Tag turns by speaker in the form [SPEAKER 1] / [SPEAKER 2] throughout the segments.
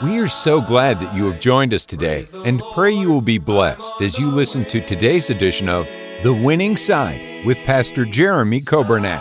[SPEAKER 1] We are so glad that you have joined us today and pray you will be blessed as you listen to today's edition of The Winning Side with Pastor Jeremy Coburnett.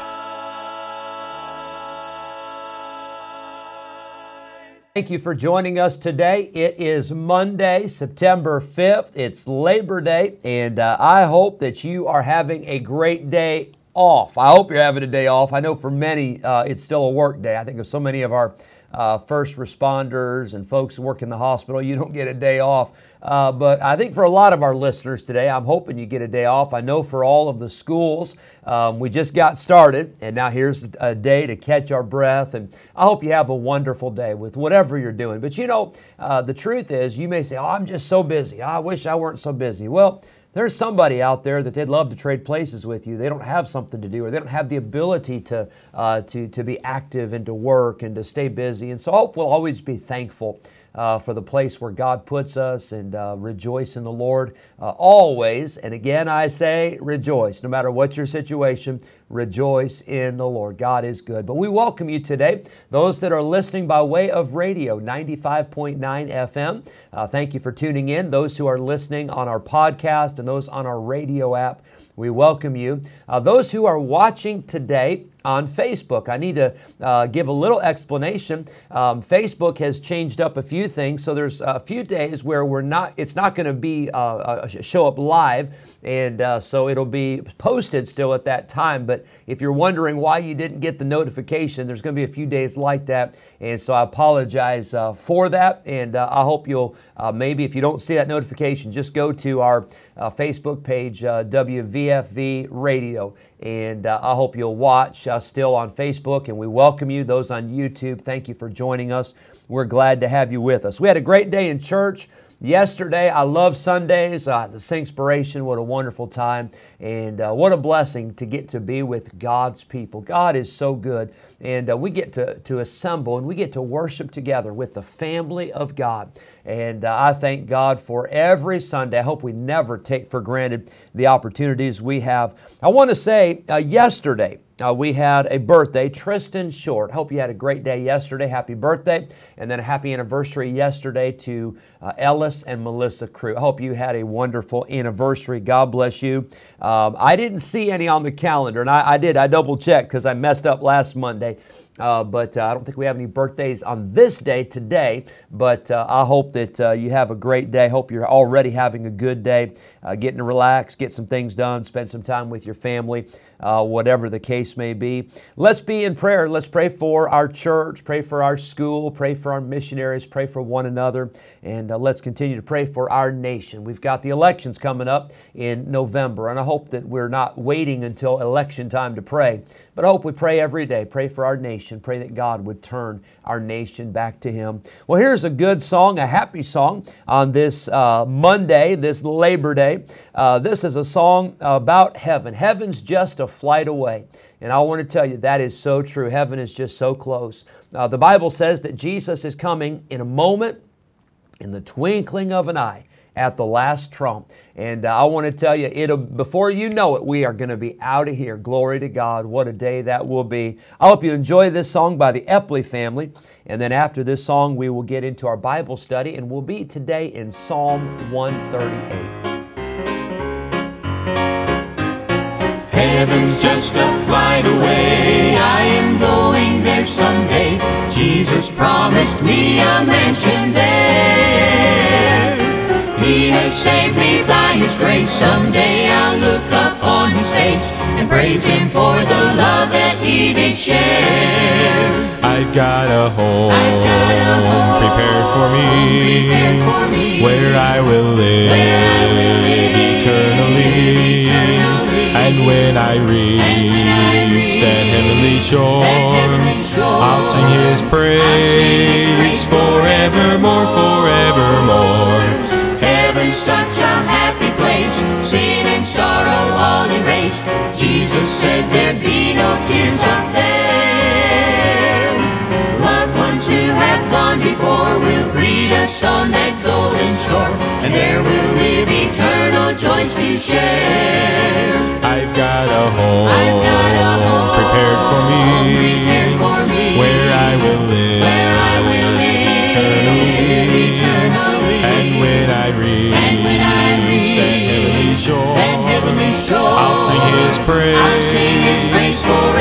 [SPEAKER 2] Thank you for joining us today. It is Monday, September 5th. It's Labor Day, and uh, I hope that you are having a great day off. I hope you're having a day off. I know for many, uh, it's still a work day. I think of so many of our uh, first responders and folks who work in the hospital, you don't get a day off. Uh, but I think for a lot of our listeners today, I'm hoping you get a day off. I know for all of the schools, um, we just got started, and now here's a day to catch our breath. And I hope you have a wonderful day with whatever you're doing. But you know, uh, the truth is, you may say, Oh, I'm just so busy. I wish I weren't so busy. Well, there's somebody out there that they'd love to trade places with you. They don't have something to do, or they don't have the ability to uh, to to be active and to work and to stay busy. And so, hope we'll always be thankful uh, for the place where God puts us and uh, rejoice in the Lord uh, always. And again, I say rejoice. No matter what your situation, rejoice in the Lord. God is good. But we welcome you today, those that are listening by way of radio, 95.9 FM. Uh, thank you for tuning in. Those who are listening on our podcast and those on our radio app, we welcome you. Uh, those who are watching today, on Facebook. I need to uh, give a little explanation. Um, Facebook has changed up a few things, so there's a few days where we're not. It's not going to be uh, uh, show up live, and uh, so it'll be posted still at that time. But if you're wondering why you didn't get the notification, there's going to be a few days like that, and so I apologize uh, for that. And uh, I hope you'll maybe if you don't see that notification, just go to our Facebook page, WVFV Radio and uh, I hope you'll watch uh, still on Facebook. And we welcome you, those on YouTube. Thank you for joining us. We're glad to have you with us. We had a great day in church yesterday. I love Sundays. Uh, the Singspiration, what a wonderful time. And uh, what a blessing to get to be with God's people. God is so good. And uh, we get to, to assemble and we get to worship together with the family of God. And uh, I thank God for every Sunday. I hope we never take for granted the opportunities we have. I want to say, uh, yesterday, uh, we had a birthday, Tristan Short. Hope you had a great day yesterday. Happy birthday. And then a happy anniversary yesterday to uh, Ellis and Melissa Crew. I hope you had a wonderful anniversary. God bless you. Um, I didn't see any on the calendar, and I, I did. I double checked because I messed up last Monday. Uh, but uh, I don't think we have any birthdays on this day today. But uh, I hope that uh, you have a great day. Hope you're already having a good day, uh, getting to relax, get some things done, spend some time with your family, uh, whatever the case may be. Let's be in prayer. Let's pray for our church, pray for our school, pray for our missionaries, pray for one another, and let's continue to pray for our nation. We've got the elections coming up in November, and I hope that we're not waiting until election time to pray, but I hope we pray every day. Pray for our nation. Pray that God would turn our nation back to Him. Well, here's a good song, a happy song on this uh, Monday, this Labor Day. Uh, this is a song about heaven. Heaven's just a flight away. And I want to tell you, that is so true. Heaven is just so close. Uh, the Bible says that Jesus is coming in a moment, in the twinkling of an eye at the last trump. And uh, I want to tell you, it'll, before you know it, we are going to be out of here. Glory to God. What a day that will be. I hope you enjoy this song by the Epley family. And then after this song, we will get into our Bible study, and we'll be today in Psalm 138.
[SPEAKER 3] Heaven's just a flight away. I am going someday. Jesus promised me a mansion there. He has saved me by His grace. Someday I'll look up on His face and praise Him for the love that He did share.
[SPEAKER 4] I've got a home,
[SPEAKER 3] got a home
[SPEAKER 4] prepared, for me,
[SPEAKER 3] prepared for me,
[SPEAKER 4] where I will live,
[SPEAKER 3] where I will live
[SPEAKER 4] eternally.
[SPEAKER 3] eternally.
[SPEAKER 4] And when I reach,
[SPEAKER 3] And when I reach
[SPEAKER 4] that heavenly shore,
[SPEAKER 3] that heavenly shore,
[SPEAKER 4] I'll sing His praise, forevermore, forevermore.
[SPEAKER 3] Heaven's such a happy place. Sin and sorrow all erased. Jesus said there'd be no tears up there. Loved ones who have gone before will greet us on that golden shore, and there eternal joys to share.
[SPEAKER 4] I've got a home,
[SPEAKER 3] I've got a home
[SPEAKER 4] prepared for me,
[SPEAKER 3] prepared for me,
[SPEAKER 4] where I will live,
[SPEAKER 3] where I will live.
[SPEAKER 4] Eternally.
[SPEAKER 3] eternally.
[SPEAKER 4] And when I reach,
[SPEAKER 3] And when I reach.
[SPEAKER 4] That heavenly shore,
[SPEAKER 3] that heavenly shore,
[SPEAKER 4] I'll sing His praise.
[SPEAKER 3] I'll sing His praise forevermore,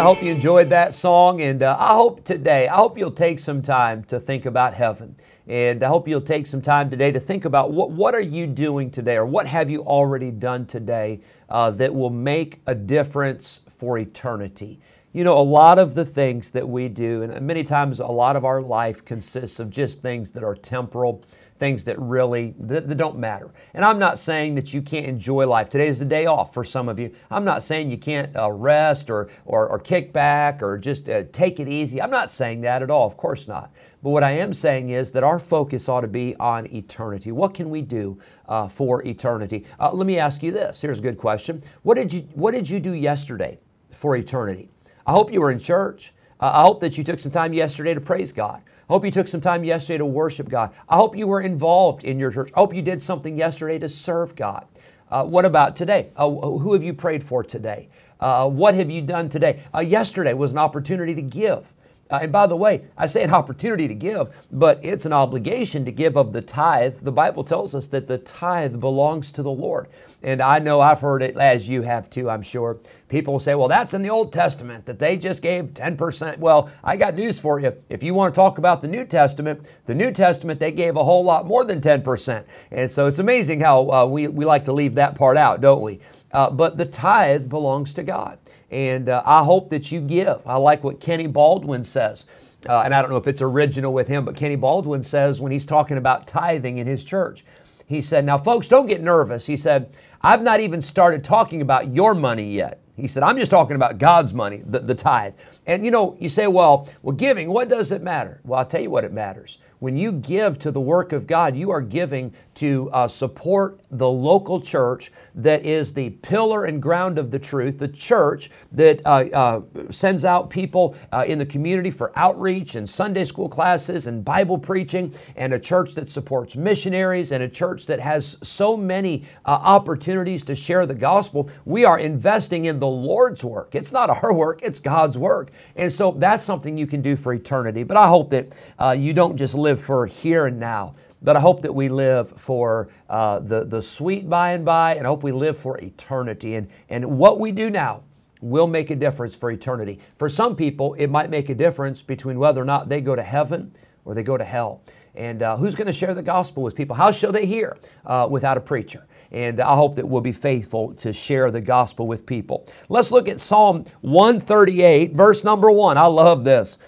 [SPEAKER 3] I
[SPEAKER 2] hope you enjoyed that song, and uh, I hope today, I hope you'll take some time to think about heaven. And I hope you'll take some time today to think about what, what are you doing today or what have you already done today uh, that will make a difference for eternity. You know, a lot of the things that we do, and many times a lot of our life consists of just things that are temporal, things that really that, that don't matter. And I'm not saying that you can't enjoy life. Today is the day off for some of you. I'm not saying you can't uh, rest or, or or kick back or just uh, take it easy. I'm not saying that at all. Of course not. But what I am saying is that our focus ought to be on eternity. What can we do uh, for eternity? Uh, let me ask you this. Here's a good question. What did you What did you do yesterday for eternity? I hope you were in church. I hope that you took some time yesterday to praise God. I hope you took some time yesterday to worship God. I hope you were involved in your church. I hope you did something yesterday to serve God. Uh, what about today? Uh, who have you prayed for today? Uh, what have you done today? Uh, yesterday was an opportunity to give. Uh, and by the way, I say an opportunity to give, but it's an obligation to give of the tithe. The Bible tells us that the tithe belongs to the Lord. And I know I've heard it, as you have too, I'm sure. People say, well, that's in the Old Testament, that they just gave 10%. Well, I got news for you. If you want to talk about the New Testament, the New Testament, they gave a whole lot more than 10%. And so it's amazing how uh, we, we like to leave that part out, don't we? Uh, but the tithe belongs to God. And uh, I hope that you give. I like what Kenny Baldwin says. Uh, and I don't know if it's original with him, but Kenny Baldwin says when he's talking about tithing in his church, he said, Now, folks, don't get nervous. He said, I've not even started talking about your money yet. He said, I'm just talking about God's money, the, the tithe. And you know, you say, well, well, giving, what does it matter? Well, I'll tell you what it matters. When you give to the work of God, you are giving to uh, support the local church that is the pillar and ground of the truth, the church that uh, uh, sends out people uh, in the community for outreach and Sunday school classes and Bible preaching, and a church that supports missionaries, and a church that has so many uh, opportunities to share the gospel. We are investing in the Lord's work. It's not our work, it's God's work. And so that's something you can do for eternity. But I hope that uh, you don't just live for here and now. But I hope that we live for uh, the, the sweet by and by, and I hope we live for eternity. And, and what we do now will make a difference for eternity. For some people, it might make a difference between whether or not they go to heaven or they go to hell. And uh, who's going to share the gospel with people? How shall they hear uh, without a preacher? And I hope that we'll be faithful to share the gospel with people. Let's look at Psalm 138, verse number one. I love this.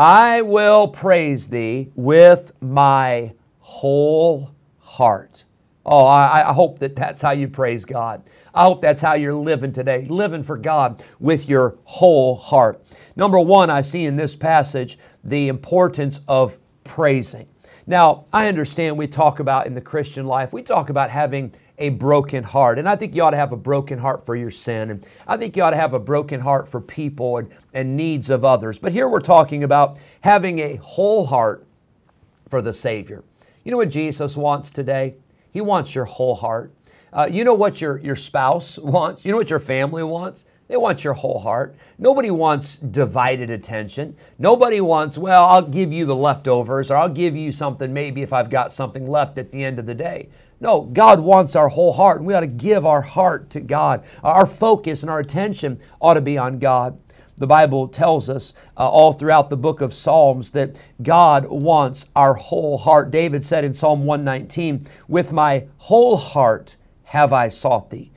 [SPEAKER 2] I will praise thee with my whole heart. Oh, I, I, hope that that's how you praise God. I hope that's how you're living today, living for God with your whole heart. Number one, I see in this passage the importance of praising. Now, I understand we talk about in the Christian life, we talk about having a broken heart. And I think you ought to have a broken heart for your sin. And I think you ought to have a broken heart for people and, and needs of others. But here we're talking about having a whole heart for the Savior. You know what Jesus wants today? He wants your whole heart. Uh, you know what your, your spouse wants? You know what your family wants? They want your whole heart. Nobody wants divided attention. Nobody wants, well, I'll give you the leftovers or I'll give you something maybe if I've got something left at the end of the day. No, God wants our whole heart, and we ought to give our heart to God. Our focus and our attention ought to be on God. The Bible tells us uh, all throughout the book of Psalms that God wants our whole heart. David said in Psalm 119, With my whole heart have I sought thee.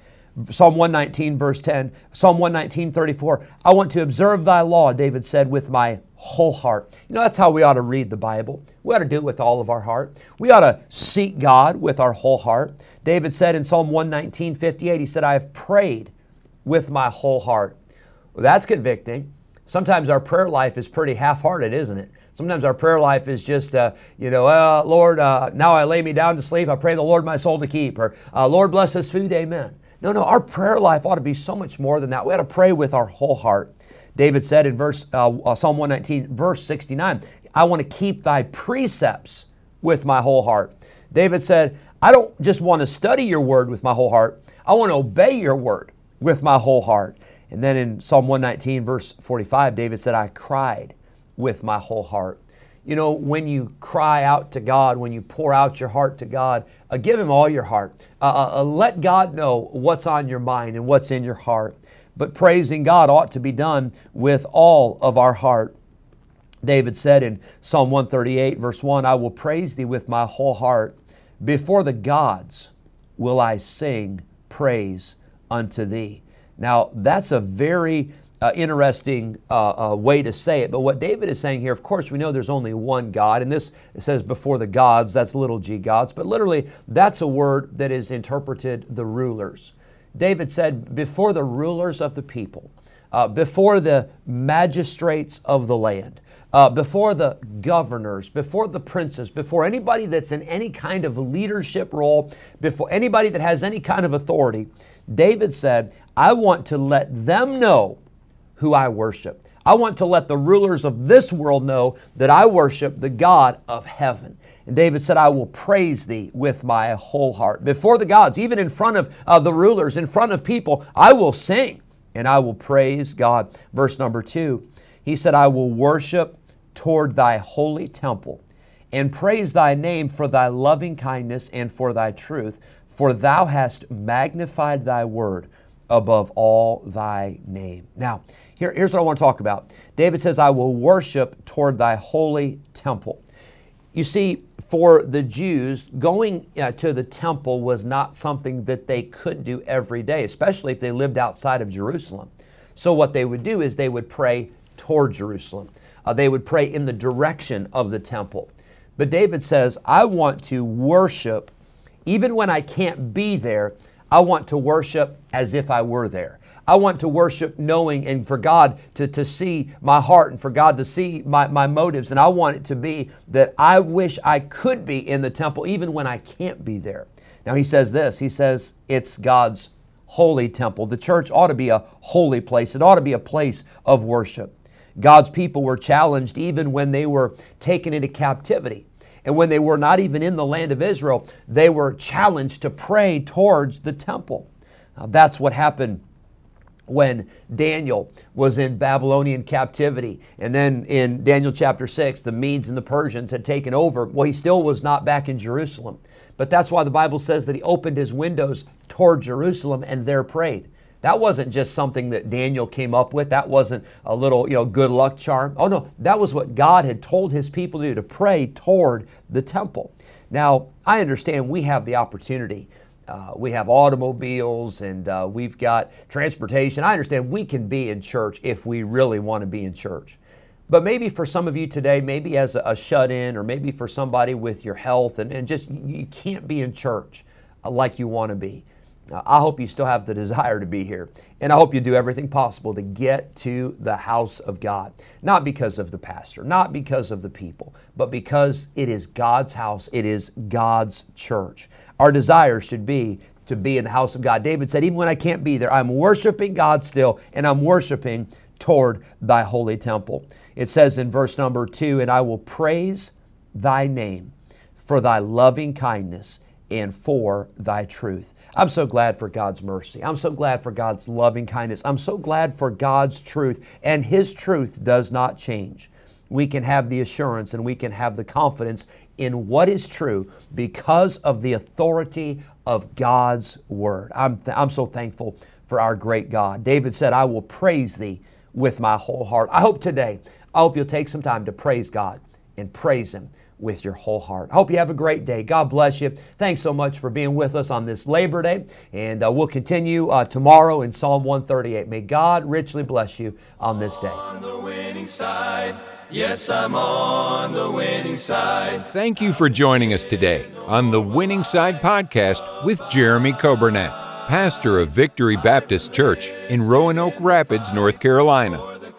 [SPEAKER 2] Psalm 119, verse 10, Psalm 119, 34. I want to observe thy law, David said, with my whole heart. You know, that's how we ought to read the Bible. We ought to do it with all of our heart. We ought to seek God with our whole heart. David said in Psalm 119, 58, he said, I have prayed with my whole heart. Well, that's convicting. Sometimes our prayer life is pretty half hearted, isn't it? Sometimes our prayer life is just, uh, you know, uh, Lord, uh, now I lay me down to sleep. I pray the Lord my soul to keep. Or, uh, Lord, bless this food. Amen. No, no, our prayer life ought to be so much more than that. We ought to pray with our whole heart. David said in verse uh, uh, Psalm 119, verse 69, I want to keep thy precepts with my whole heart. David said, I don't just want to study your word with my whole heart. I want to obey your word with my whole heart. And then in Psalm 119, verse 45, David said, I cried with my whole heart. You know, when you cry out to God, when you pour out your heart to God, uh, give Him all your heart. Uh, uh, uh, let God know what's on your mind and what's in your heart. But praising God ought to be done with all of our heart. David said in Psalm 138, verse 1, I will praise thee with my whole heart. Before the gods will I sing praise unto thee. Now, that's a very uh, interesting uh, uh, way to say it. But what David is saying here, of course, we know there's only one God, and this says before the gods, that's little g gods, but literally that's a word that is interpreted the rulers. David said, before the rulers of the people, uh, before the magistrates of the land, uh, before the governors, before the princes, before anybody that's in any kind of leadership role, before anybody that has any kind of authority, David said, I want to let them know who I worship. I want to let the rulers of this world know that I worship the God of heaven. And David said, I will praise thee with my whole heart. Before the gods, even in front of uh, the rulers, in front of people, I will sing and I will praise God. Verse number two, he said, I will worship toward thy holy temple and praise thy name for thy loving kindness and for thy truth, for thou hast magnified thy word above all thy name. Now, here, here's what I want to talk about. David says, I will worship toward thy holy temple. You see, for the Jews, going uh, to the temple was not something that they could do every day, especially if they lived outside of Jerusalem. So, what they would do is they would pray toward Jerusalem, uh, they would pray in the direction of the temple. But David says, I want to worship, even when I can't be there, I want to worship as if I were there. I want to worship knowing and for God to, to see my heart and for God to see my, my motives. And I want it to be that I wish I could be in the temple even when I can't be there. Now he says this He says it's God's holy temple. The church ought to be a holy place, it ought to be a place of worship. God's people were challenged even when they were taken into captivity. And when they were not even in the land of Israel, they were challenged to pray towards the temple. Now, that's what happened when Daniel was in Babylonian captivity. And then in Daniel chapter 6, the Medes and the Persians had taken over. Well, he still was not back in Jerusalem. But that's why the Bible says that he opened his windows toward Jerusalem and there prayed. That wasn't just something that Daniel came up with. That wasn't a little, you know, good luck charm. Oh no, that was what God had told his people to do, to pray toward the temple. Now, I understand we have the opportunity uh, we have automobiles and uh, we've got transportation. I understand we can be in church if we really want to be in church. But maybe for some of you today, maybe as a, a shut in, or maybe for somebody with your health and, and just you can't be in church uh, like you want to be. I hope you still have the desire to be here. And I hope you do everything possible to get to the house of God. Not because of the pastor, not because of the people, but because it is God's house, it is God's church. Our desire should be to be in the house of God. David said, Even when I can't be there, I'm worshiping God still, and I'm worshiping toward thy holy temple. It says in verse number two, And I will praise thy name for thy loving kindness and for thy truth. I'm so glad for God's mercy. I'm so glad for God's loving kindness. I'm so glad for God's truth, and His truth does not change. We can have the assurance and we can have the confidence in what is true because of the authority of God's Word. I'm, th- I'm so thankful for our great God. David said, I will praise thee with my whole heart. I hope today, I hope you'll take some time to praise God and praise Him with your whole heart. I hope you have a great day. God bless you. Thanks so much for being with us on this Labor Day, and uh, we'll continue uh, tomorrow in Psalm 138. May God richly bless you on this day.
[SPEAKER 5] On the winning side. Yes, I'm on the winning side.
[SPEAKER 1] Thank you for joining us today on the Winning Side Podcast with Jeremy Coburnett, pastor of Victory Baptist Church in Roanoke Rapids, North Carolina.